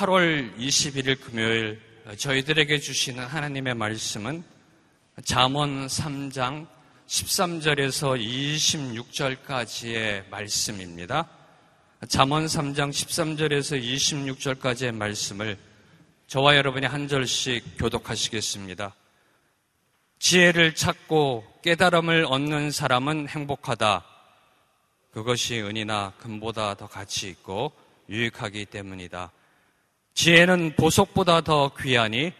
오늘 8월 21일 금요일 저희들에게 주시는 하나님의 말씀은 잠언 3장 13절에서 26절까지의 말씀입니다. 잠언 3장 13절에서 26절까지의 말씀을 저와 여러분이 한 절씩 교독하시겠습니다. 지혜를 찾고 깨달음을 얻는 사람은 행복하다. 그것이 은이나 금보다 더 가치 있고 유익하기 때문이다. 지혜는 보석보다 더 귀하니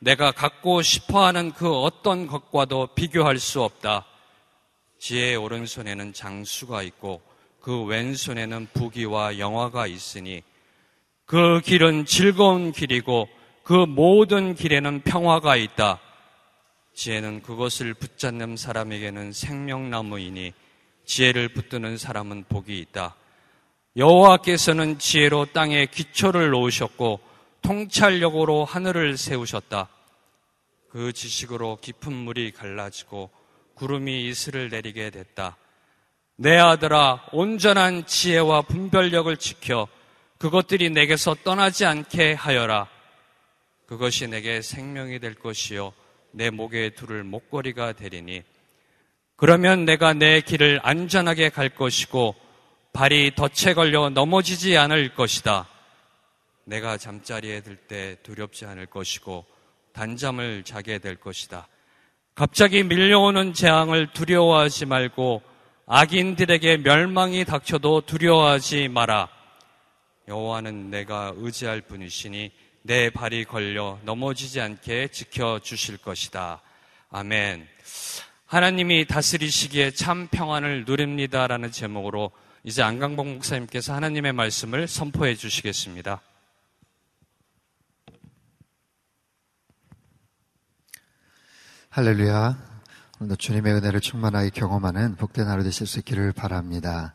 내가 갖고 싶어 하는 그 어떤 것과도 비교할 수 없다. 지혜의 오른손에는 장수가 있고 그 왼손에는 부귀와 영화가 있으니 그 길은 즐거운 길이고 그 모든 길에는 평화가 있다. 지혜는 그것을 붙잡는 사람에게는 생명나무이니 지혜를 붙드는 사람은 복이 있다. 여호와께서는 지혜로 땅에 기초를 놓으셨고 통찰력으로 하늘을 세우셨다. 그 지식으로 깊은 물이 갈라지고 구름이 이슬을 내리게 됐다. 내 아들아, 온전한 지혜와 분별력을 지켜 그것들이 내게서 떠나지 않게 하여라. 그것이 내게 생명이 될 것이요. 내 목에 두를 목걸이가 되리니 그러면 내가 내 길을 안전하게 갈 것이고 발이 덫에 걸려 넘어지지 않을 것이다. 내가 잠자리에 들 때 두렵지 않을 것이고 단잠을 자게 될 것이다. 갑자기 밀려오는 재앙을 두려워하지 말고 악인들에게 멸망이 닥쳐도 두려워하지 마라. 여호와는 내가 의지할 분이시니 내 발이 걸려 넘어지지 않게 지켜 주실 것이다. 아멘. 하나님이 다스리시기에 참 평안을 누립니다라는 제목으로 이제 안강봉 목사님께서 하나님의 말씀을 선포해 주시겠습니다. 할렐루야. 오늘도 주님의 은혜를 충만하게 경험하는 복된 하루 되실 수 있기를 바랍니다.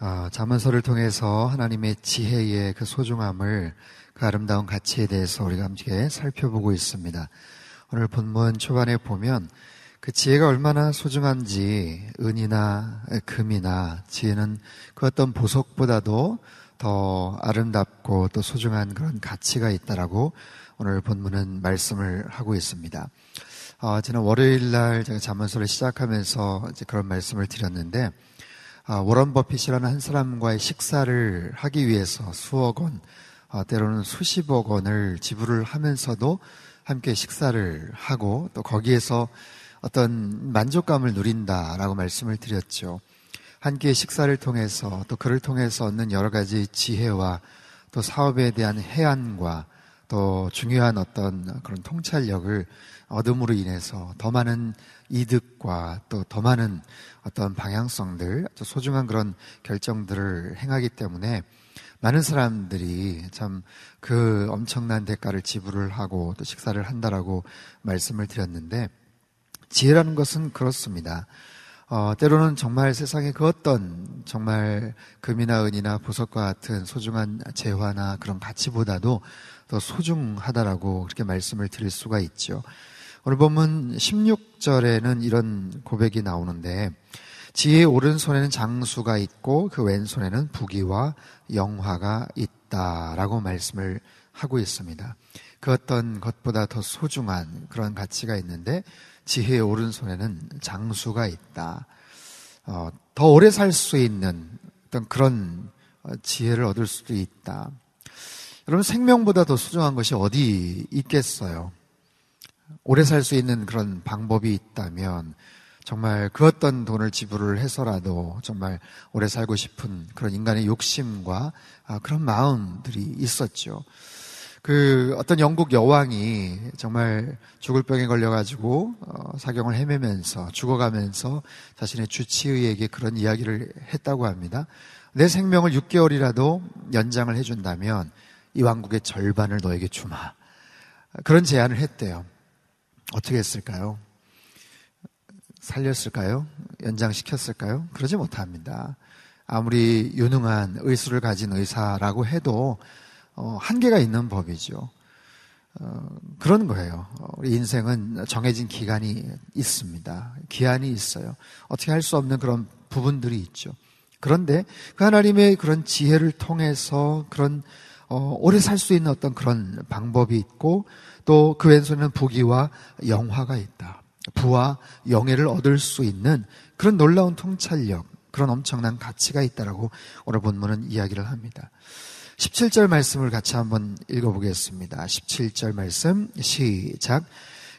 어, 자문서를 통해서 하나님의 지혜의 그 소중함을 그 아름다운 가치에 대해서 우리가 함께 살펴보고 있습니다. 오늘 본문 초반에 보면 그 지혜가 얼마나 소중한지 은이나 금이나 지혜는 그 어떤 보석보다도 더 아름답고 또 소중한 그런 가치가 있다라고 오늘 본문은 말씀을 하고 있습니다. 어, 지난 월요일 날 제가 자문서를 시작하면서 이제 그런 말씀을 드렸는데 어, 워런 버핏이라는 한 사람과의 식사를 하기 위해서 수억 원, 어, 때로는 수십억 원을 지불을 하면서도 함께 식사를 하고 또 거기에서 어떤 만족감을 누린다라고 말씀을 드렸죠. 함께 식사를 통해서 또 그를 통해서 얻는 여러 가지 지혜와 또 사업에 대한 해안과 또 중요한 어떤 그런 통찰력을 얻음으로 인해서 더 많은 이득과 또 더 많은 어떤 방향성들, 소중한 그런 결정들을 행하기 때문에 많은 사람들이 참 그 엄청난 대가를 지불을 하고 또 식사를 한다라고 말씀을 드렸는데 지혜라는 것은 그렇습니다. 어, 때로는 정말 세상의 그 어떤 정말 금이나 은이나 보석과 같은 소중한 재화나 그런 가치보다도 더 소중하다라고 그렇게 말씀을 드릴 수가 있죠. 오늘 보면 16절에는 이런 고백이 나오는데 지혜의 오른손에는 장수가 있고 그 왼손에는 부귀와 영화가 있다라고 말씀을 하고 있습니다. 그 어떤 것보다 더 소중한 그런 가치가 있는데 지혜의 오른손에는 장수가 있다. 어, 더 오래 살 수 있는 어떤 그런 어, 지혜를 얻을 수도 있다. 여러분 생명보다 더 소중한 것이 어디 있겠어요? 오래 살 수 있는 그런 방법이 있다면 정말 그 어떤 돈을 지불을 해서라도 정말 오래 살고 싶은 그런 인간의 욕심과 아, 그런 마음들이 있었죠. 그 어떤 영국 여왕이 정말 죽을 병에 걸려가지고 어, 사경을 헤매면서 죽어가면서 자신의 주치의에게 그런 이야기를 했다고 합니다. 내 생명을 6개월이라도 연장을 해준다면 이 왕국의 절반을 너에게 주마. 그런 제안을 했대요. 어떻게 했을까요? 살렸을까요? 연장시켰을까요? 그러지 못합니다. 아무리 유능한 의술을 가진 의사라고 해도 어, 한계가 있는 법이죠. 어, 그런 거예요. 우리 인생은 정해진 기간이 있습니다. 기한이 있어요. 어떻게 할 수 없는 그런 부분들이 있죠. 그런데 그 하나님의 그런 지혜를 통해서 그런 어, 오래 살 수 있는 어떤 그런 방법이 있고 또 그 왼손에는 부귀와 영화가 있다. 부와 영예를 얻을 수 있는 그런 놀라운 통찰력, 그런 엄청난 가치가 있다라고 오늘 본문은 이야기를 합니다. 17절 말씀을 같이 한번 읽어보겠습니다. 17절 말씀 시작.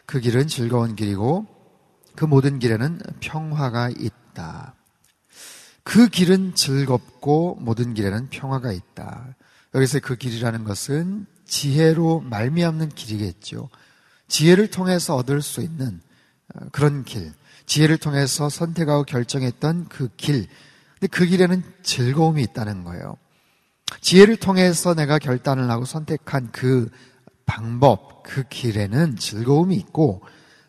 그 길은 즐거운 길이고 그 모든 길에는 평화가 있다. 그 길은 즐겁고 모든 길에는 평화가 있다. 여기서 그 길이라는 것은 지혜로 말미암는 길이겠죠. 지혜를 통해서 얻을 수 있는 어, 그런 길, 지혜를 통해서 선택하고 결정했던 그 길. 근데 그 길에는 즐거움이 있다는 거예요. 지혜를 통해서 내가 결단을 하고 선택한 그 방법, 그 길에는 즐거움이 있고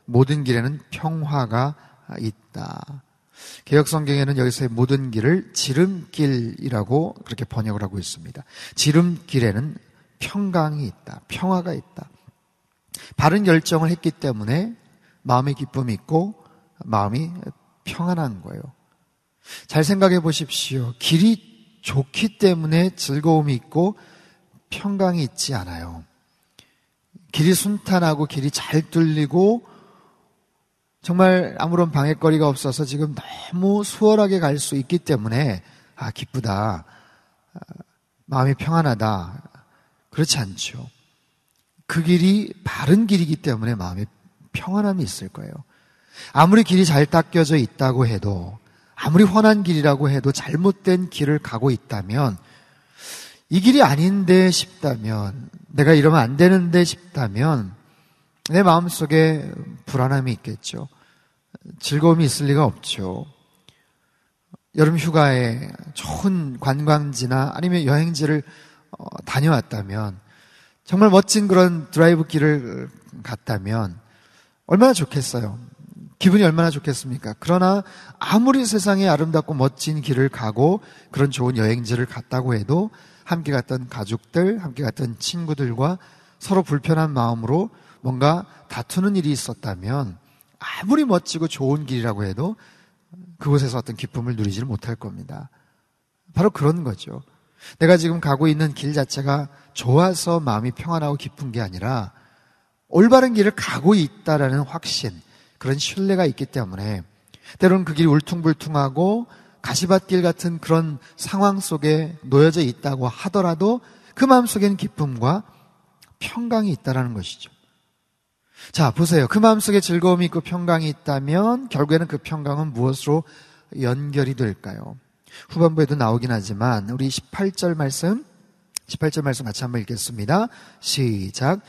모든 길에는 평화가 있다. 개혁 성경에는 여기서의 모든 길을 지름길이라고 그렇게 번역을 하고 있습니다. 지름길에는 평강이 있다. 평화가 있다. 바른 결정을 했기 때문에 마음의 기쁨이 있고 마음이 평안한 거예요. 잘 생각해 보십시오. 길이 좋기 때문에 즐거움이 있고 평강이 있지 않아요. 길이 순탄하고 길이 잘 뚫리고 정말 아무런 방해거리가 없어서 지금 너무 수월하게 갈 수 있기 때문에 아 기쁘다 아, 마음이 평안하다 그렇지 않죠. 그 길이 바른 길이기 때문에 마음에 평안함이 있을 거예요. 아무리 길이 잘 닦여져 있다고 해도 아무리 훤한 길이라고 해도 잘못된 길을 가고 있다면 이 길이 아닌데 싶다면 내가 이러면 안 되는데 싶다면 내 마음속에 불안함이 있겠죠. 즐거움이 있을 리가 없죠. 여름 휴가에 좋은 관광지나 아니면 여행지를 어, 다녀왔다면 정말 멋진 그런 드라이브 길을 갔다면 얼마나 좋겠어요. 기분이 얼마나 좋겠습니까? 그러나 아무리 세상에 아름답고 멋진 길을 가고 그런 좋은 여행지를 갔다고 해도 함께 갔던 가족들, 함께 갔던 친구들과 서로 불편한 마음으로 뭔가 다투는 일이 있었다면 아무리 멋지고 좋은 길이라고 해도 그곳에서 어떤 기쁨을 누리지를 못할 겁니다. 바로 그런 거죠. 내가 지금 가고 있는 길 자체가 좋아서 마음이 평안하고 기쁜 게 아니라 올바른 길을 가고 있다라는 확신, 그런 신뢰가 있기 때문에 때로는 그 길이 울퉁불퉁하고 가시밭길 같은 그런 상황 속에 놓여져 있다고 하더라도 그 마음속에는 기쁨과 평강이 있다라는 것이죠. 자, 보세요. 그 마음속에 즐거움이 있고 평강이 있다면 결국에는 그 평강은 무엇으로 연결이 될까요? 후반부에도 나오긴 하지만 우리 18절 말씀 18절 말씀 같이 한번 읽겠습니다. 시작.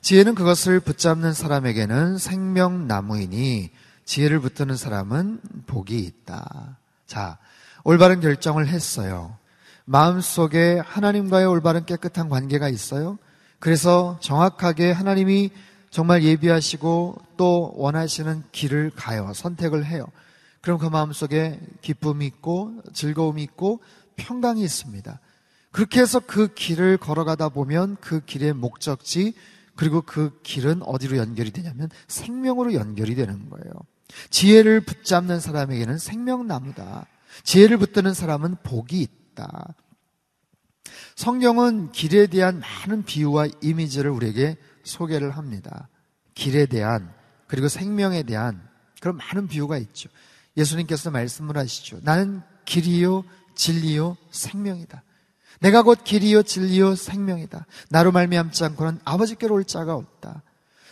지혜는 그것을 붙잡는 사람에게는 생명나무이니 지혜를 붙드는 사람은 복이 있다. 자, 올바른 결정을 했어요. 마음속에 하나님과의 올바른 깨끗한 관계가 있어요. 그래서 정확하게 하나님이 정말 예비하시고 또 원하시는 길을 가요. 선택을 해요. 그럼 그 마음속에 기쁨이 있고 즐거움이 있고 평강이 있습니다. 그렇게 해서 그 길을 걸어가다 보면 그 길의 목적지 그리고 그 길은 어디로 연결이 되냐면 생명으로 연결이 되는 거예요. 지혜를 붙잡는 사람에게는 생명나무다. 지혜를 붙드는 사람은 복이 있다. 성경은 길에 대한 많은 비유와 이미지를 우리에게 소개를 합니다. 길에 대한 그리고 생명에 대한 그런 많은 비유가 있죠. 예수님께서 말씀을 하시죠. 나는 길이요 진리요 생명이다. 내가 곧 길이요 진리요 생명이다. 나로 말미암지 않고는 아버지께로 올 자가 없다.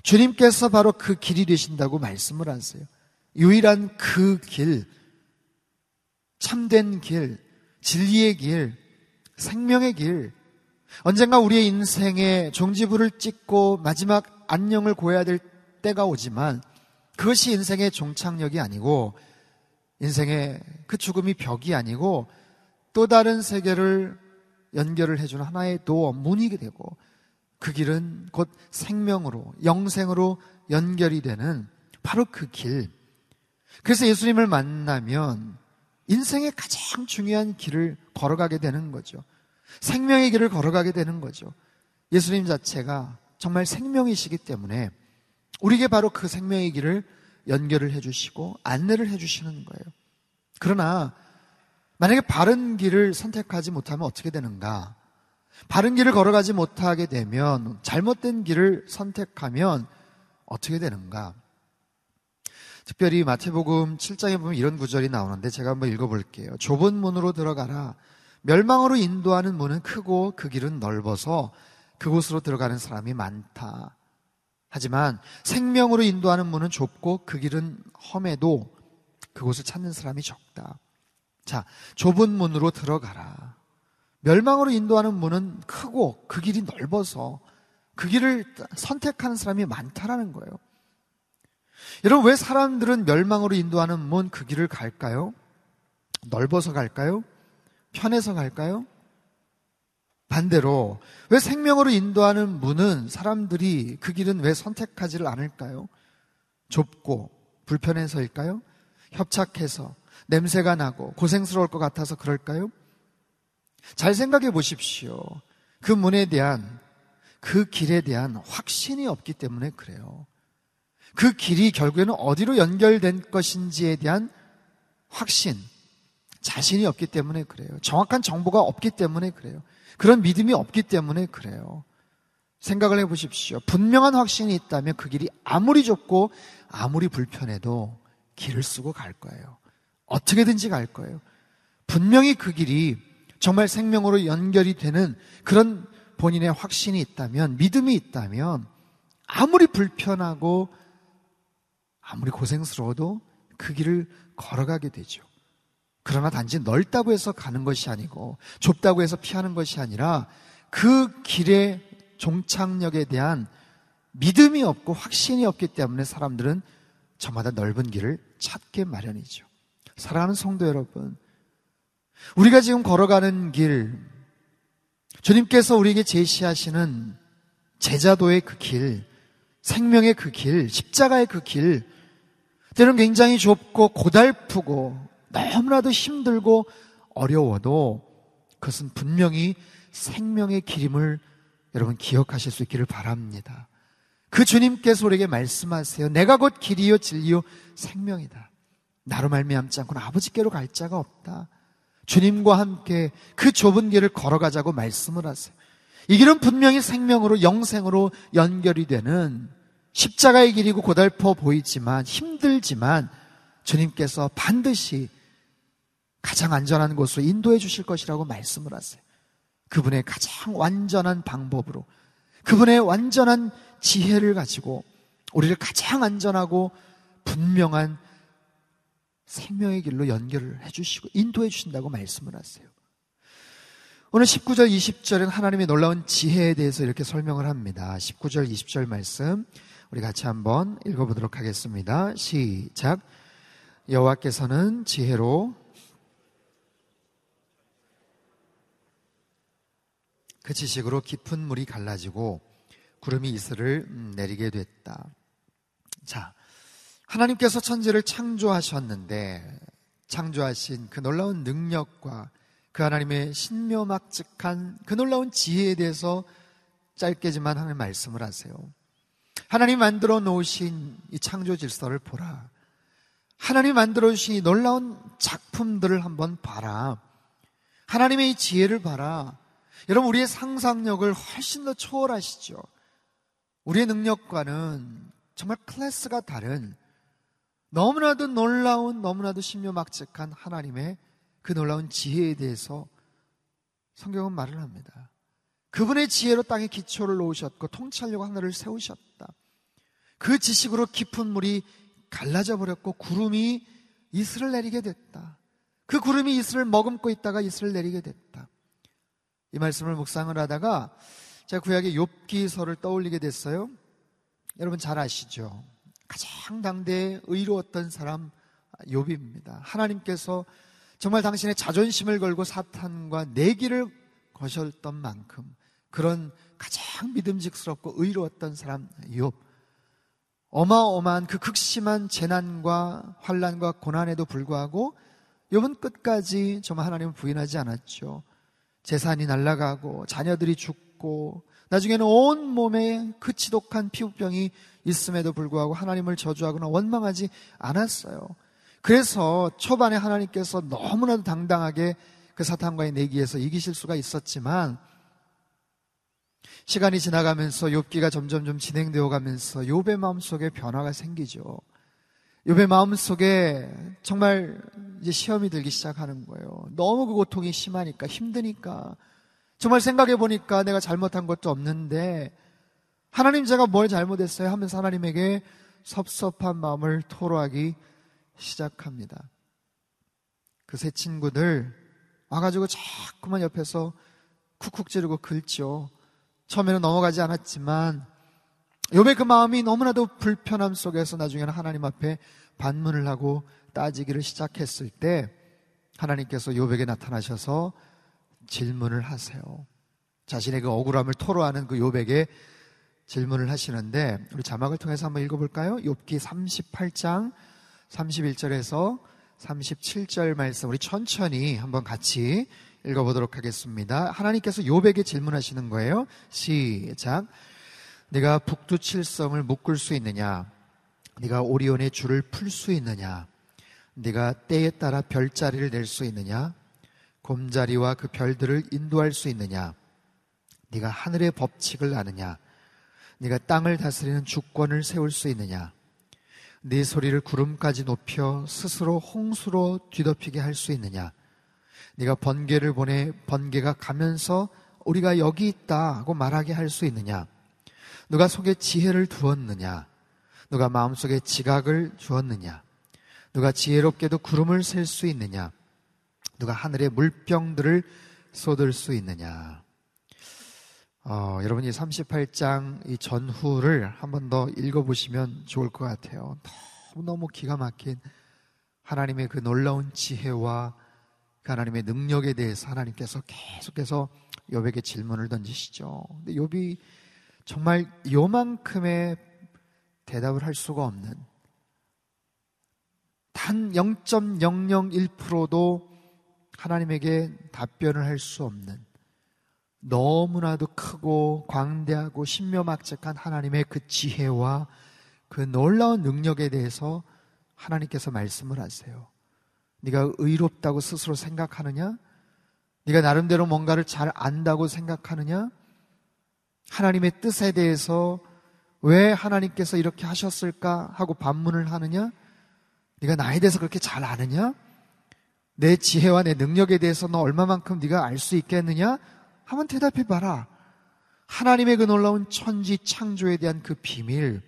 주님께서 바로 그 길이 되신다고 말씀을 하세요. 유일한 그 길, 참된 길, 진리의 길, 생명의 길, 언젠가 우리의 인생에 종지부를 찍고 마지막 안녕을 고해야 될 때가 오지만 그것이 인생의 종착역이 아니고 인생의 그 죽음이 벽이 아니고 또 다른 세계를 연결을 해주는 하나의 도어, 문이 되고 그 길은 곧 생명으로, 영생으로 연결이 되는 바로 그 길. 그래서 예수님을 만나면 인생의 가장 중요한 길을 걸어가게 되는 거죠. 생명의 길을 걸어가게 되는 거죠. 예수님 자체가 정말 생명이시기 때문에 우리에게 바로 그 생명의 길을 연결을 해주시고 안내를 해주시는 거예요. 그러나 만약에 바른 길을 선택하지 못하면 어떻게 되는가? 바른 길을 걸어가지 못하게 되면 잘못된 길을 선택하면 어떻게 되는가? 특별히 마태복음 7장에 보면 이런 구절이 나오는데 제가 한번 읽어볼게요. 좁은 문으로 들어가라. 멸망으로 인도하는 문은 크고 그 길은 넓어서 그곳으로 들어가는 사람이 많다. 하지만 생명으로 인도하는 문은 좁고 그 길은 험해도 그곳을 찾는 사람이 적다. 자, 좁은 문으로 들어가라. 멸망으로 인도하는 문은 크고 그 길이 넓어서 그 길을 선택하는 사람이 많다라는 거예요. 여러분, 왜 사람들은 멸망으로 인도하는 문 그 길을 갈까요? 넓어서 갈까요? 편해서 갈까요? 반대로, 왜 생명으로 인도하는 문은 사람들이 그 길은 왜 선택하지를 않을까요? 좁고 불편해서일까요? 협착해서 냄새가 나고 고생스러울 것 같아서 그럴까요? 잘 생각해 보십시오. 그 문에 대한, 그 길에 대한 확신이 없기 때문에 그래요. 그 길이 결국에는 어디로 연결된 것인지에 대한 확신, 자신이 없기 때문에 그래요. 정확한 정보가 없기 때문에 그래요. 그런 믿음이 없기 때문에 그래요. 생각을 해 보십시오. 분명한 확신이 있다면 그 길이 아무리 좁고 아무리 불편해도 길을 쓰고 갈 거예요. 어떻게든지 갈 거예요. 분명히 그 길이 정말 생명으로 연결이 되는 그런 본인의 확신이 있다면, 믿음이 있다면, 아무리 불편하고 아무리 고생스러워도 그 길을 걸어가게 되죠. 그러나 단지 넓다고 해서 가는 것이 아니고 좁다고 해서 피하는 것이 아니라 그 길의 종착역에 대한 믿음이 없고 확신이 없기 때문에 사람들은 저마다 넓은 길을 찾게 마련이죠. 사랑하는 성도 여러분, 우리가 지금 걸어가는 길, 주님께서 우리에게 제시하시는 제자도의 그 길, 생명의 그 길, 십자가의 그 길, 때는 굉장히 좁고 고달프고 너무나도 힘들고 어려워도 그것은 분명히 생명의 길임을 여러분 기억하실 수 있기를 바랍니다. 그 주님께서 우리에게 말씀하세요. 내가 곧 길이요 진리요 생명이다. 나로 말미암지 않고는 아버지께로 갈 자가 없다. 주님과 함께 그 좁은 길을 걸어가자고 말씀을 하세요. 이 길은 분명히 생명으로 영생으로 연결이 되는 십자가의 길이고 고달퍼 보이지만 힘들지만 주님께서 반드시 가장 안전한 곳으로 인도해 주실 것이라고 말씀을 하세요. 그분의 가장 완전한 방법으로 그분의 완전한 지혜를 가지고 우리를 가장 안전하고 분명한 생명의 길로 연결을 해주시고 인도해 주신다고 말씀을 하세요. 오늘 19절, 20절은 하나님의 놀라운 지혜에 대해서 이렇게 설명을 합니다. 19절, 20절 말씀. 우리 같이 한번 읽어보도록 하겠습니다. 시작. 여호와께서는 지혜로 그 지식으로 깊은 물이 갈라지고 구름이 이슬을 음, 내리게 됐다. 자, 하나님께서 천지를 창조하셨는데 창조하신 그 놀라운 능력과 그 하나님의 신묘막측한 그 놀라운 지혜에 대해서 짧게지만 하는 말씀을 하세요. 하나님 만들어 놓으신 이 창조 질서를 보라. 하나님 만들어 주신 이 놀라운 작품들을 한번 봐라. 하나님의 이 지혜를 봐라. 여러분, 우리의 상상력을 훨씬 더 초월하시죠. 우리의 능력과는 정말 클래스가 다른 너무나도 놀라운, 너무나도 신묘막측한 하나님의 그 놀라운 지혜에 대해서 성경은 말을 합니다. 그분의 지혜로 땅에 기초를 놓으셨고 통찰력 하늘을 세우셨다. 그 지식으로 깊은 물이 갈라져 버렸고 구름이 이슬을 내리게 됐다. 그 구름이 이슬을 머금고 있다가 이슬을 내리게 됐다. 이 말씀을 묵상을 하다가 제가 구약의 욥기서를 떠올리게 됐어요. 여러분 잘 아시죠? 가장 당대에 의로웠던 사람 욥입니다. 하나님께서 정말 당신의 자존심을 걸고 사탄과 내기를 거셨던 만큼 그런 가장 믿음직스럽고 의로웠던 사람 욥. 어마어마한 그 극심한 재난과 환란과 고난에도 불구하고 욥은 끝까지 정말 하나님을 부인하지 않았죠. 재산이 날아가고 자녀들이 죽고 나중에는 온 몸에 그 지독한 피부병이 있음에도 불구하고 하나님을 저주하거나 원망하지 않았어요. 그래서 초반에 하나님께서 너무나도 당당하게 그 사탄과의 내기에서 이기실 수가 있었지만 시간이 지나가면서 욥기가 점점 좀 진행되어 가면서 욥의 마음속에 변화가 생기죠. 욥의 마음속에 정말 이제 시험이 들기 시작하는 거예요. 너무 그 고통이 심하니까 힘드니까 정말 생각해 보니까 내가 잘못한 것도 없는데 하나님 제가 뭘 잘못했어요 하면서 하나님에게 섭섭한 마음을 토로하기 시작합니다. 그 세 친구들 와가지고 자꾸만 옆에서 쿡쿡 찌르고 긁죠. 처음에는 넘어가지 않았지만 욥의 그 마음이 너무나도 불편함 속에서 나중에는 하나님 앞에 반문을 하고 따지기를 시작했을 때 하나님께서 욥에게 나타나셔서 질문을 하세요. 자신의 그 억울함을 토로하는 그 욥에게 질문을 하시는데 우리 자막을 통해서 한번 읽어볼까요? 욥기 38장 31절에서 37절 말씀 우리 천천히 한번 같이 읽어보도록 하겠습니다. 하나님께서 욥에게 질문하시는 거예요. 시작. 네가 북두칠성을 묶을 수 있느냐? 네가 오리온의 줄을 풀 수 있느냐? 네가 때에 따라 별자리를 낼 수 있느냐? 곰자리와 그 별들을 인도할 수 있느냐? 네가 하늘의 법칙을 아느냐? 네가 땅을 다스리는 주권을 세울 수 있느냐? 네 소리를 구름까지 높여 스스로 홍수로 뒤덮이게 할 수 있느냐? 네가 번개를 보내 번개가 가면서 우리가 여기 있다 하고 말하게 할 수 있느냐? 누가 속에 지혜를 두었느냐? 누가 마음속에 지각을 주었느냐? 누가 지혜롭게도 구름을 셀 수 있느냐? 누가 하늘의 물병들을 쏟을 수 있느냐? 어, 여러분이 38장 이 전후를 한 번 더 읽어보시면 좋을 것 같아요. 너무너무 기가 막힌 하나님의 그 놀라운 지혜와 그 하나님의 능력에 대해서 하나님께서 계속해서 욥에게 질문을 던지시죠. 근데 욥이 정말 요만큼의 대답을 할 수가 없는 단 0.001%도 하나님에게 답변을 할 수 없는 너무나도 크고 광대하고 신묘막측한 하나님의 그 지혜와 그 놀라운 능력에 대해서 하나님께서 말씀을 하세요. 네가 의롭다고 스스로 생각하느냐? 네가 나름대로 뭔가를 잘 안다고 생각하느냐? 하나님의 뜻에 대해서 왜 하나님께서 이렇게 하셨을까 하고 반문을 하느냐? 네가 나에 대해서 그렇게 잘 아느냐? 내 지혜와 내 능력에 대해서 너 얼마만큼 네가 알 수 있겠느냐? 한번 대답해 봐라. 하나님의 그 놀라운 천지 창조에 대한 그 비밀,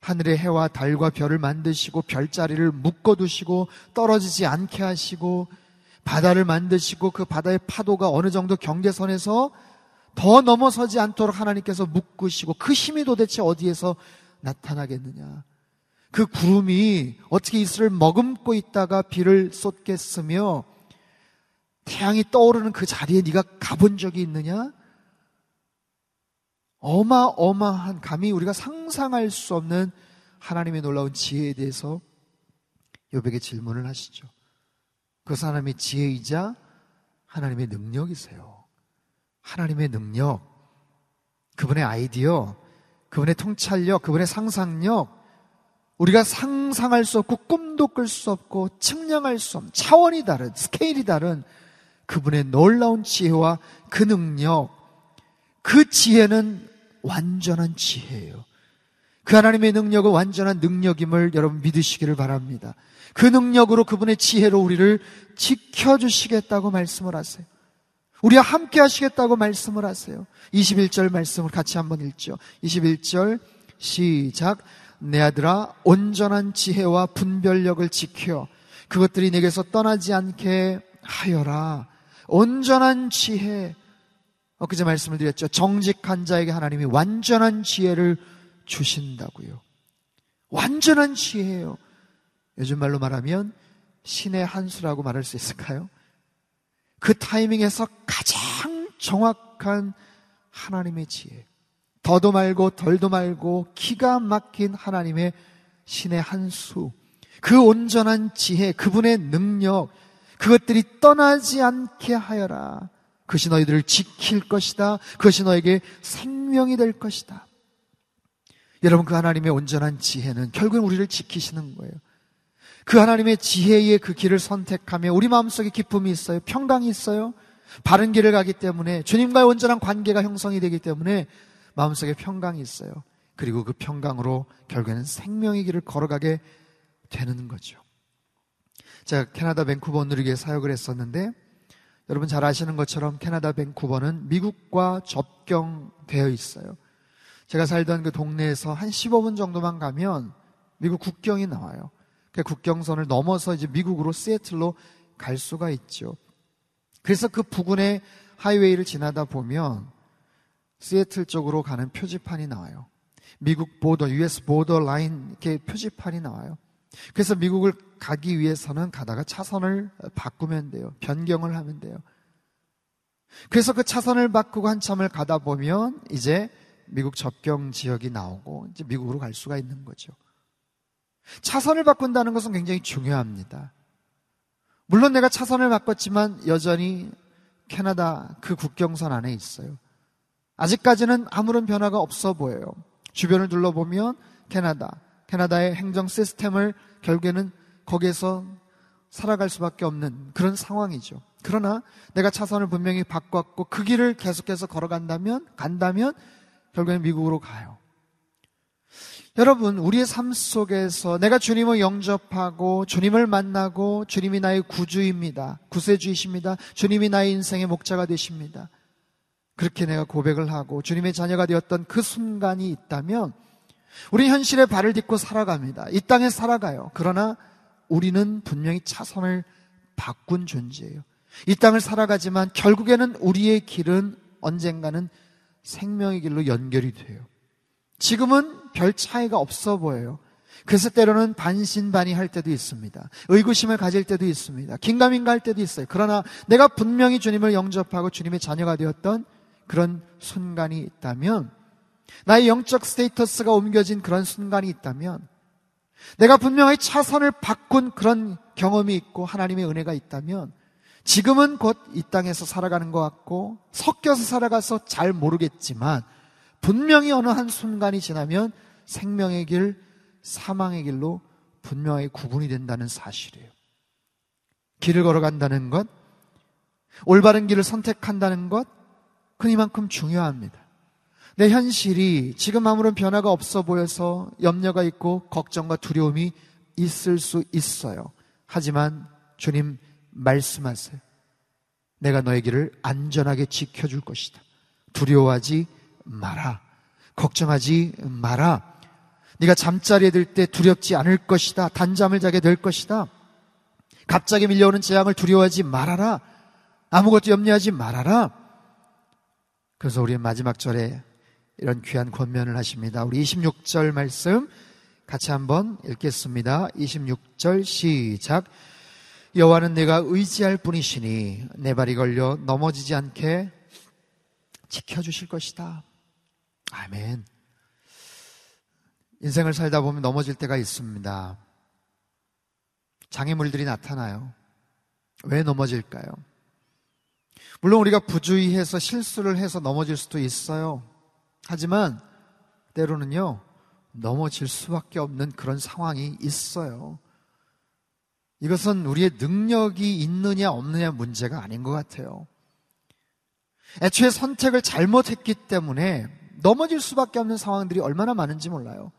하늘의 해와 달과 별을 만드시고 별자리를 묶어 두시고 떨어지지 않게 하시고 바다를 만드시고 그 바다의 파도가 어느 정도 경계선에서 더 넘어서지 않도록 하나님께서 묶으시고 그 힘이 도대체 어디에서 나타나겠느냐. 그 구름이 어떻게 이슬을 머금고 있다가 비를 쏟겠으며 태양이 떠오르는 그 자리에 네가 가본 적이 있느냐? 어마어마한 감히 우리가 상상할 수 없는 하나님의 놀라운 지혜에 대해서 요백에 질문을 하시죠. 그 사람의 지혜이자 하나님의 능력이세요. 하나님의 능력, 그분의 아이디어, 그분의 통찰력, 그분의 상상력, 우리가 상상할 수 없고 꿈도 꿀 수 없고 측량할 수 없는 차원이 다른 스케일이 다른 그분의 놀라운 지혜와 그 능력, 그 지혜는 완전한 지혜예요. 그 하나님의 능력은 완전한 능력임을 여러분 믿으시기를 바랍니다. 그 능력으로 그분의 지혜로 우리를 지켜주시겠다고 말씀을 하세요. 우리와 함께 하시겠다고 말씀을 하세요. 21절 말씀을 같이 한번 읽죠. 21절 시작. 내 아들아 온전한 지혜와 분별력을 지켜 그것들이 내게서 떠나지 않게 하여라. 온전한 지혜. 엊그제 말씀을 드렸죠. 정직한 자에게 하나님이 완전한 지혜를 주신다고요. 완전한 지혜예요. 요즘 말로 말하면 신의 한 수라고 말할 수 있을까요? 그 타이밍에서 가장 정확한 하나님의 지혜. 더도 말고 덜도 말고 기가 막힌 하나님의 신의 한 수. 그 온전한 지혜, 그분의 능력, 그것들이 떠나지 않게 하여라. 그것이 너희들을 지킬 것이다. 그것이 너에게 생명이 될 것이다. 여러분, 그 하나님의 온전한 지혜는 결국은 우리를 지키시는 거예요. 그 하나님의 지혜의 그 길을 선택하며 우리 마음속에 기쁨이 있어요. 평강이 있어요. 바른 길을 가기 때문에 주님과의 온전한 관계가 형성이 되기 때문에 마음속에 평강이 있어요. 그리고 그 평강으로 결국에는 생명의 길을 걸어가게 되는 거죠. 제가 캐나다 밴쿠버 누리교에 사역을 했었는데 여러분 잘 아시는 것처럼 캐나다 밴쿠버는 미국과 접경되어 있어요. 제가 살던 그 동네에서 한 15분 정도만 가면 미국 국경이 나와요. 그 국경선을 넘어서 이제 미국으로 시애틀로 갈 수가 있죠. 그래서 그 부근의 하이웨이를 지나다 보면 시애틀 쪽으로 가는 표지판이 나와요. 미국 보더, US 보더 라인 이렇게 표지판이 나와요. 그래서 미국을 가기 위해서는 가다가 차선을 바꾸면 돼요. 변경을 하면 돼요. 그래서 그 차선을 바꾸고 한참을 가다 보면 이제 미국 접경 지역이 나오고 이제 미국으로 갈 수가 있는 거죠. 차선을 바꾼다는 것은 굉장히 중요합니다. 물론 내가 차선을 바꿨지만 여전히 캐나다 그 국경선 안에 있어요. 아직까지는 아무런 변화가 없어 보여요. 주변을 둘러보면 캐나다, 캐나다의 행정 시스템을 결국에는 거기에서 살아갈 수밖에 없는 그런 상황이죠. 그러나 내가 차선을 분명히 바꿨고 그 길을 계속해서 걸어간다면, 간다면 결국에는 미국으로 가요. 여러분, 우리의 삶 속에서 내가 주님을 영접하고 주님을 만나고 주님이 나의 구주입니다. 구세주이십니다. 주님이 나의 인생의 목자가 되십니다. 그렇게 내가 고백을 하고 주님의 자녀가 되었던 그 순간이 있다면 우리 현실에 발을 딛고 살아갑니다. 이 땅에 살아가요. 그러나 우리는 분명히 차선을 바꾼 존재예요. 이 땅을 살아가지만 결국에는 우리의 길은 언젠가는 생명의 길로 연결이 돼요. 지금은 별 차이가 없어 보여요. 그래서 때로는 반신반의 할 때도 있습니다. 의구심을 가질 때도 있습니다. 긴가민가 할 때도 있어요. 그러나 내가 분명히 주님을 영접하고 주님의 자녀가 되었던 그런 순간이 있다면 나의 영적 스테이터스가 옮겨진 그런 순간이 있다면 내가 분명히 차선을 바꾼 그런 경험이 있고 하나님의 은혜가 있다면 지금은 곧 이 땅에서 살아가는 것 같고 섞여서 살아가서 잘 모르겠지만 분명히 어느 한 순간이 지나면 생명의 길, 사망의 길로 분명히 구분이 된다는 사실이에요. 길을 걸어간다는 것, 올바른 길을 선택한다는 것, 그니만큼 중요합니다. 내 현실이 지금 아무런 변화가 없어 보여서 염려가 있고 걱정과 두려움이 있을 수 있어요. 하지만 주님 말씀하세요. 내가 너의 길을 안전하게 지켜줄 것이다. 두려워하지 마라. 걱정하지 마라. 네가 잠자리에 들 때 두렵지 않을 것이다. 단잠을 자게 될 것이다. 갑자기 밀려오는 재앙을 두려워하지 말아라. 아무것도 염려하지 말아라. 그래서 우리 마지막 절에 이런 귀한 권면을 하십니다. 우리 26절 말씀 같이 한번 읽겠습니다. 26절 시작. 여호와는 내가 의지할 뿐이시니 내 발이 걸려 넘어지지 않게 지켜주실 것이다. 아멘. 인생을 살다 보면 넘어질 때가 있습니다. 장애물들이 나타나요. 왜 넘어질까요? 물론 우리가 부주의해서 실수를 해서 넘어질 수도 있어요. 하지만 때로는요, 넘어질 수밖에 없는 그런 상황이 있어요. 이것은 우리의 능력이 있느냐 없느냐 문제가 아닌 것 같아요. 애초에 선택을 잘못했기 때문에 넘어질 수밖에 없는 상황들이 얼마나 많은지 몰라요.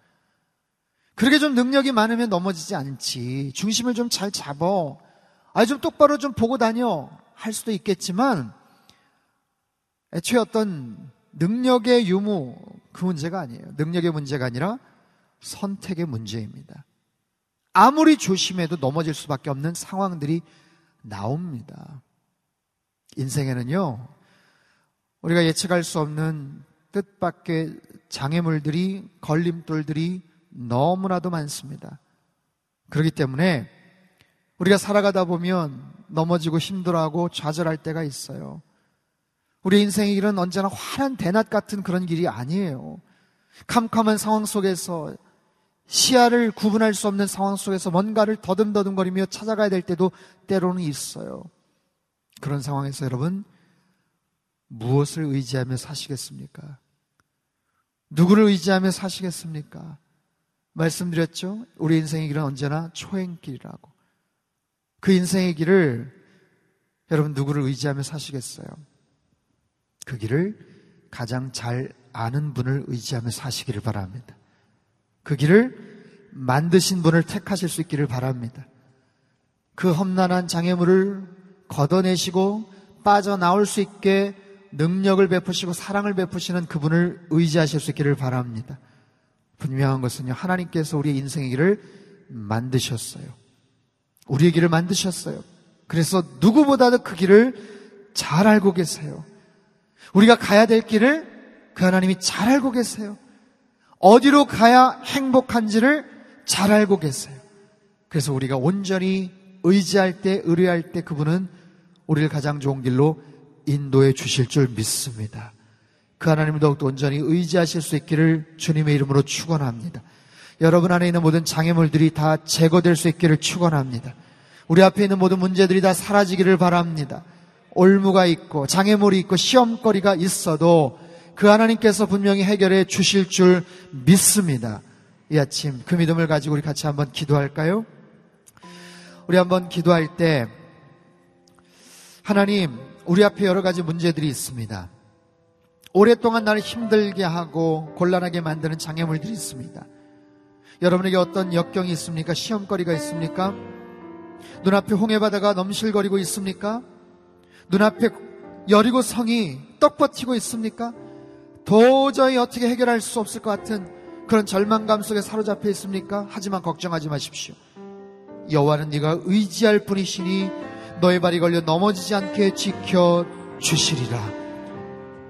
그렇게 좀 능력이 많으면 넘어지지 않지. 중심을 좀 잘 잡어. 아니, 좀 똑바로 좀 보고 다녀. 할 수도 있겠지만, 애초에 어떤 능력의 유무, 그 문제가 아니에요. 능력의 문제가 아니라 선택의 문제입니다. 아무리 조심해도 넘어질 수밖에 없는 상황들이 나옵니다. 인생에는요, 우리가 예측할 수 없는 뜻밖의 장애물들이, 걸림돌들이 너무나도 많습니다. 그렇기 때문에 우리가 살아가다 보면 넘어지고 힘들어하고 좌절할 때가 있어요. 우리 인생의 길은 언제나 환한 대낮 같은 그런 길이 아니에요. 캄캄한 상황 속에서 시야를 구분할 수 없는 상황 속에서 뭔가를 더듬더듬거리며 찾아가야 될 때도 때로는 있어요. 그런 상황에서 여러분, 무엇을 의지하며 사시겠습니까? 누구를 의지하며 사시겠습니까? 말씀드렸죠? 우리 인생의 길은 언제나 초행길이라고. 그 인생의 길을 여러분 누구를 의지하며 사시겠어요? 그 길을 가장 잘 아는 분을 의지하며 사시기를 바랍니다. 그 길을 만드신 분을 택하실 수 있기를 바랍니다. 그 험난한 장애물을 걷어내시고 빠져나올 수 있게 능력을 베푸시고 사랑을 베푸시는 그분을 의지하실 수 있기를 바랍니다. 분명한 것은요, 하나님께서 우리의 인생의 길을 만드셨어요. 우리의 길을 만드셨어요. 그래서 누구보다도 그 길을 잘 알고 계세요. 우리가 가야 될 길을 그 하나님이 잘 알고 계세요. 어디로 가야 행복한지를 잘 알고 계세요. 그래서 우리가 온전히 의지할 때, 의뢰할 때 그분은 우리를 가장 좋은 길로 인도해 주실 줄 믿습니다. 그 하나님을 더욱더 온전히 의지하실 수 있기를 주님의 이름으로 축원합니다. 여러분 안에 있는 모든 장애물들이 다 제거될 수 있기를 축원합니다. 우리 앞에 있는 모든 문제들이 다 사라지기를 바랍니다. 올무가 있고 장애물이 있고 시험거리가 있어도 그 하나님께서 분명히 해결해 주실 줄 믿습니다. 이 아침 그 믿음을 가지고 우리 같이 한번 기도할까요? 우리 한번 기도할 때 하나님 우리 앞에 여러 가지 문제들이 있습니다. 오랫동안 나를 힘들게 하고 곤란하게 만드는 장애물들이 있습니다. 여러분에게 어떤 역경이 있습니까? 시험거리가 있습니까? 눈앞에 홍해바다가 넘실거리고 있습니까? 눈앞에 여리고 성이 떡 버티고 있습니까? 도저히 어떻게 해결할 수 없을 것 같은 그런 절망감 속에 사로잡혀 있습니까? 하지만 걱정하지 마십시오. 여호와는 네가 의지할 뿐이시니 너의 발이 걸려 넘어지지 않게 지켜 주시리라.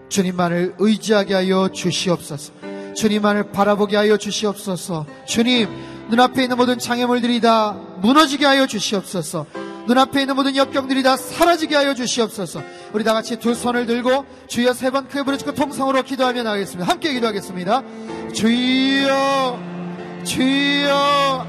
주님만을 의지하게 하여 주시옵소서. 주님만을 바라보게 하여 주시옵소서. 주님, 눈앞에 있는 모든 장애물들이 다 무너지게 하여 주시옵소서. 눈앞에 있는 모든 역경들이 다 사라지게 하여 주시옵소서. 우리 다 같이 두 손을 들고 주여 세 번 크게 부르짖고 통성으로 기도하며 나가겠습니다. 함께 기도하겠습니다. 주여, 주여,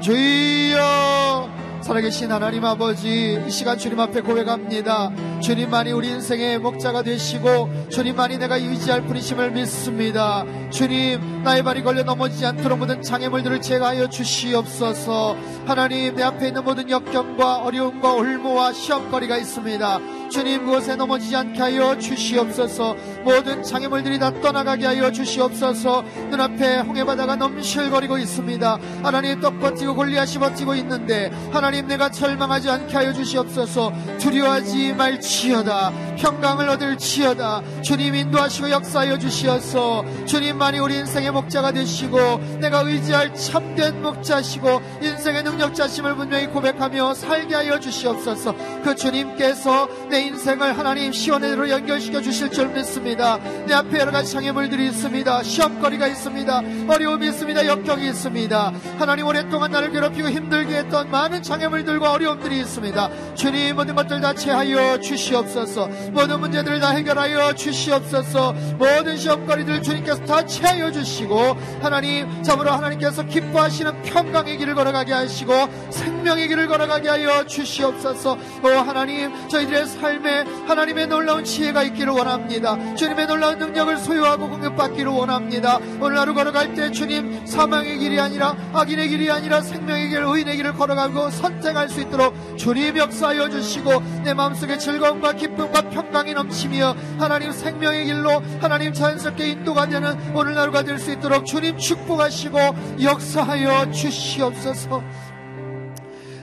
주여. 살아계신 하나님 아버지 이 시간 주님 앞에 고백합니다 주님만이 우리 인생의 목자가 되시고 주님만이 내가 의지할 뿐이심을 믿습니다. 주님 나의 발이 걸려 넘어지지 않도록 모든 장애물들을 제거하여 주시옵소서. 하나님 내 앞에 있는 모든 역경과 어려움과 올무와 시험거리가 있습니다. 주님 그곳에 넘어지지 않게 하여 주시옵소서 모든 장애물들이 다 떠나가게 하여 주시옵소서. 눈앞에 홍해바다가 넘실거리고 있습니다. 하나님 떡 버티고 골리앗이 버티고 있는데 하나님 내가 절망하지 않게 하여 주시옵소서. 두려워하지 말지어다. 평강을 얻을지어다. 주님 인도하시고 역사하여 주시옵소 주님만이 우리 인생의 목자가 되시고 내가 의지할 참된 목자시고 인생의 능력자심을 분명히 고백하며 살게 하여 주시옵소서. 그 주님께서 내 인생을 하나님 시원해로 연결시켜 주실 줄 믿습니다. 내 앞에 여러 가지 장애물들이 있습니다. 시험거리가 있습니다. 어려움이 있습니다. 역경이 있습니다. 하나님 오랫동안 나를 괴롭히고 힘들게 했던 많은 장애물들과 어려움들이 있습니다. 주님 모든 것들 다 채하여 주시옵소서. 모든 문제들을 다 해결하여 주시옵소서. 모든 시험거리들 주님께서 다 채하여 주시고 하나님 참으로 하나님께서 기뻐하시는 평강의 길을 걸어가게 하시고 생명의 길을 걸어가게 하여 주시옵소서. 오 하나님 저희들의 삶에 하나님의 놀라운 지혜가 있기를 원합니다. 주님의 놀라운 능력을 소유하고 공격받기를 원합니다. 오늘 하루 걸어갈 때 주님 사망의 길이 아니라 악인의 길이 아니라 생명의 길, 의인의 길을 걸어가고 선택할 수 있도록 주님 역사하여 주시고 내 마음속에 즐거움과 기쁨과 평강이 넘치며 하나님 생명의 길로 하나님 자연스럽게 인도가 되는 오늘 하루가 될 수 있도록 주님 축복하시고 역사하여 주시옵소서.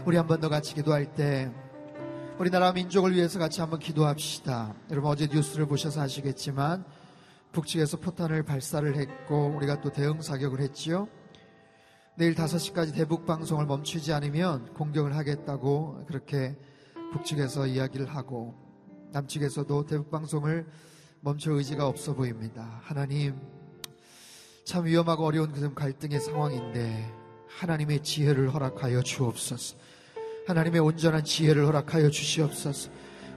우리 한 번 더 같이 기도할 때 우리나라 민족을 위해서 같이 한번 기도합시다. 여러분 어제 뉴스를 보셔서 아시겠지만 북측에서 포탄을 발사를 했고 우리가 또 대응 사격을 했지요. 내일 5시까지 대북 방송을 멈추지 않으면 공격을 하겠다고 그렇게 북측에서 이야기를 하고 남측에서도 대북 방송을 멈출 의지가 없어 보입니다. 하나님 참 위험하고 어려운 그런 갈등의 상황인데 하나님의 지혜를 허락하여 주옵소서. 하나님의 온전한 지혜를 허락하여 주시옵소서.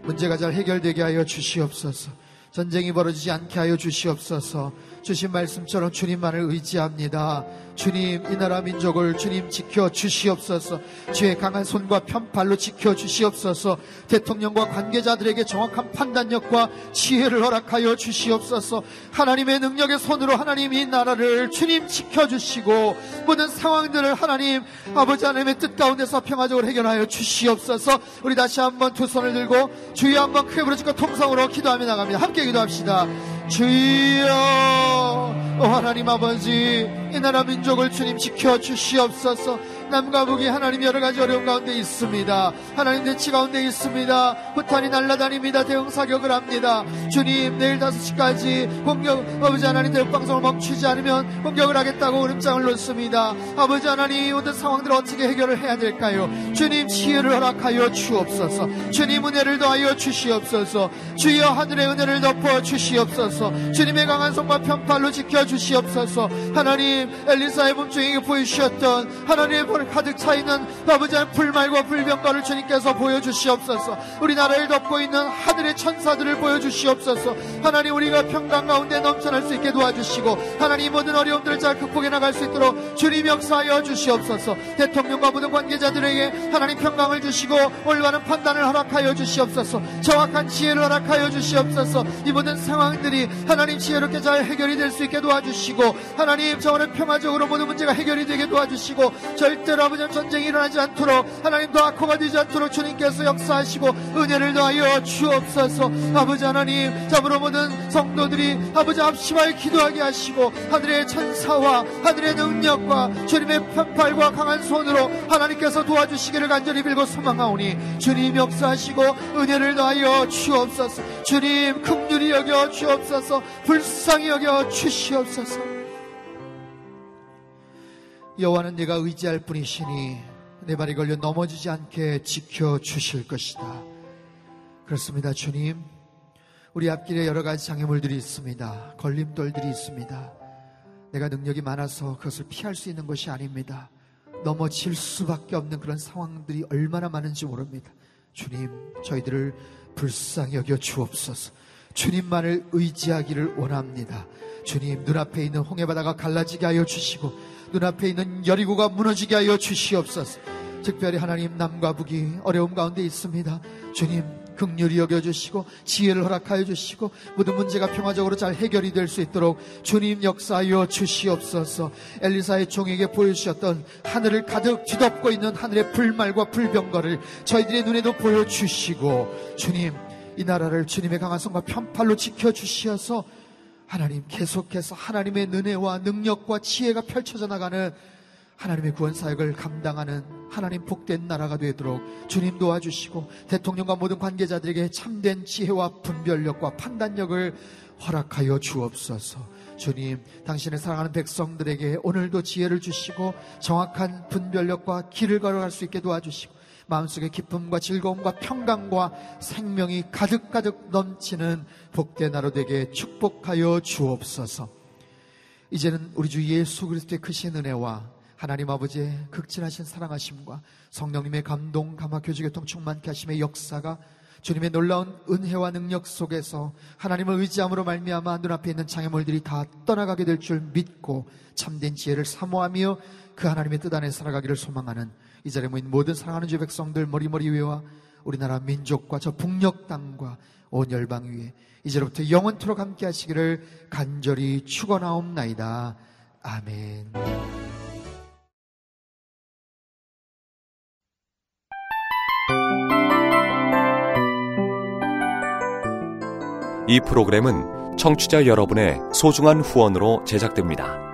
문제가 잘 해결되게 하여 주시옵소서. 전쟁이 벌어지지 않게 하여 주시옵소서. 주신 말씀처럼 주님만을 의지합니다. 주님 이 나라 민족을 주님 지켜 주시옵소서. 주의 강한 손과 편팔로 지켜 주시옵소서. 대통령과 관계자들에게 정확한 판단력과 지혜를 허락하여 주시옵소서. 하나님의 능력의 손으로 하나님 이 나라를 주님 지켜 주시고 모든 상황들을 하나님 아버지 하나님의 뜻 가운데서 평화적으로 해결하여 주시옵소서. 우리 다시 한번 두 손을 들고 주여 한번 크게 부르짖고 통성으로 기도하며 나갑니다. 함께 기도합시다 주여 오 하나님 아버지 이 나라 민족을 주님 지켜 주시옵소서 남과 북이 하나님 여러 가지 어려움 가운데 있습니다. 하나님 대치 가운데 있습니다. 부탄이 날라다닙니다. 대응 사격을 합니다. 주님 내일 5시까지 공격 아버지 하나님 대응 방송을 멈추지 않으면 공격을 하겠다고 으름장을 놓습니다. 아버지 하나님 모든 상황들을 어떻게 해결을 해야 될까요? 주님 지혜를 허락하여 주옵소서. 주님 은혜를 더하여 주시옵소서. 주여 하늘의 은혜를 덮어 주시옵소서. 주님의 강한 손과 편팔로 지켜 주시옵소서. 하나님 엘리사의 몸중에게 보여주셨던 하나님의 볼 가득 차 있는 아버지 의 불말과 불병과를 주님께서 보여주시옵소서. 우리나라를 덮고 있는 하늘의 천사들을 보여주시옵소서. 하나님 우리가 평강 가운데 넘쳐날 수 있게 도와주시고 하나님 모든 어려움들을 잘 극복해 나갈 수 있도록 주님 역사하여 주시옵소서. 대통령과 모든 관계자들에게 하나님 평강을 주시고 올바른 판단을 허락하여 주시옵소서. 정확한 지혜를 허락하여 주시옵소서. 이 모든 상황들이 하나님 지혜롭게 잘 해결이 될 수 있게 도와주시고 하나님 저원의 평화적으로 모든 문제가 해결이 되게 도와주시고 절대 로 아버지 전쟁이 일어나지 않도록 하나님 도 악화가 되지 않도록 주님께서 역사하시고 은혜를 더하여 주옵소서. 아버지 하나님 잡으로 모든 성도들이 아버지 합심하여 기도하게 하시고 하늘의 천사와 하늘의 능력과 주님의 편팔과 강한 손으로 하나님께서 도와주시기를 간절히 빌고 소망하오니 주님 역사하시고 은혜를 더하여 주옵소서. 주님 긍휼히 여겨 주옵소서. 불쌍히 여겨 주시옵소서 여호와는 내가 의지할 뿐이시니 내 발이 걸려 넘어지지 않게 지켜 주실 것이다. 그렇습니다, 주님. 우리 앞길에 여러 가지 장애물들이 있습니다. 걸림돌들이 있습니다. 내가 능력이 많아서 그것을 피할 수 있는 것이 아닙니다. 넘어질 수밖에 없는 그런 상황들이 얼마나 많은지 모릅니다. 주님, 저희들을 불쌍히 여겨 주옵소서. 주님만을 의지하기를 원합니다. 주님, 눈앞에 있는 홍해바다가 갈라지게 하여 주시고, 눈앞에 있는 여리고가 무너지게 하여 주시옵소서. 특별히 하나님 남과 북이 어려움 가운데 있습니다. 주님, 극률이 여겨주시고 지혜를 허락하여 주시고 모든 문제가 평화적으로 잘 해결이 될 수 있도록 주님 역사하여 주시옵소서 엘리사의 종에게 보여주셨던 하늘을 가득 뒤덮고 있는 하늘의 불말과 불병거를 저희들의 눈에도 보여주시고 주님 이 나라를 주님의 강한 손과 편팔로 지켜주시어서 하나님 계속해서 하나님의 은혜와 능력과 지혜가 펼쳐져 나가는 하나님의 구원 사역을 감당하는 하나님 복된 나라가 되도록 주님 도와주시고 대통령과 모든 관계자들에게 참된 지혜와 분별력과 판단력을 허락하여 주옵소서. 주님, 당신의 사랑하는 백성들에게 오늘도 지혜를 주시고 정확한 분별력과 길을 걸어갈 수 있게 도와주시고 마음속에 기쁨과 즐거움과 평강과 생명이 가득가득 넘치는 복된 나로 되게 축복하여 주옵소서. 이제는 우리 주 예수 그리스도의 크신 은혜와 하나님 아버지의 극진하신 사랑하심과 성령님의 감동, 감화, 교주, 교통 충만케 하심의 역사가 주님의 놀라운 은혜와 능력 속에서 하나님을 의지함으로 말미암아 눈앞에 있는 장애물들이 다 떠나가게 될 줄 믿고 참된 지혜를 사모하며 그 하나님의 뜻 안에 살아가기를 소망하는 이 자리에 모인 모든 사랑하는 주 백성들 머리머리 위와 우리나라 민족과 저 북녘 땅과 온 열방 위에 이제로부터 영원토록 함께 하시기를 간절히 축원하옵나이다. 아멘. 이 프로그램은 청취자 여러분의 소중한 후원으로 제작됩니다.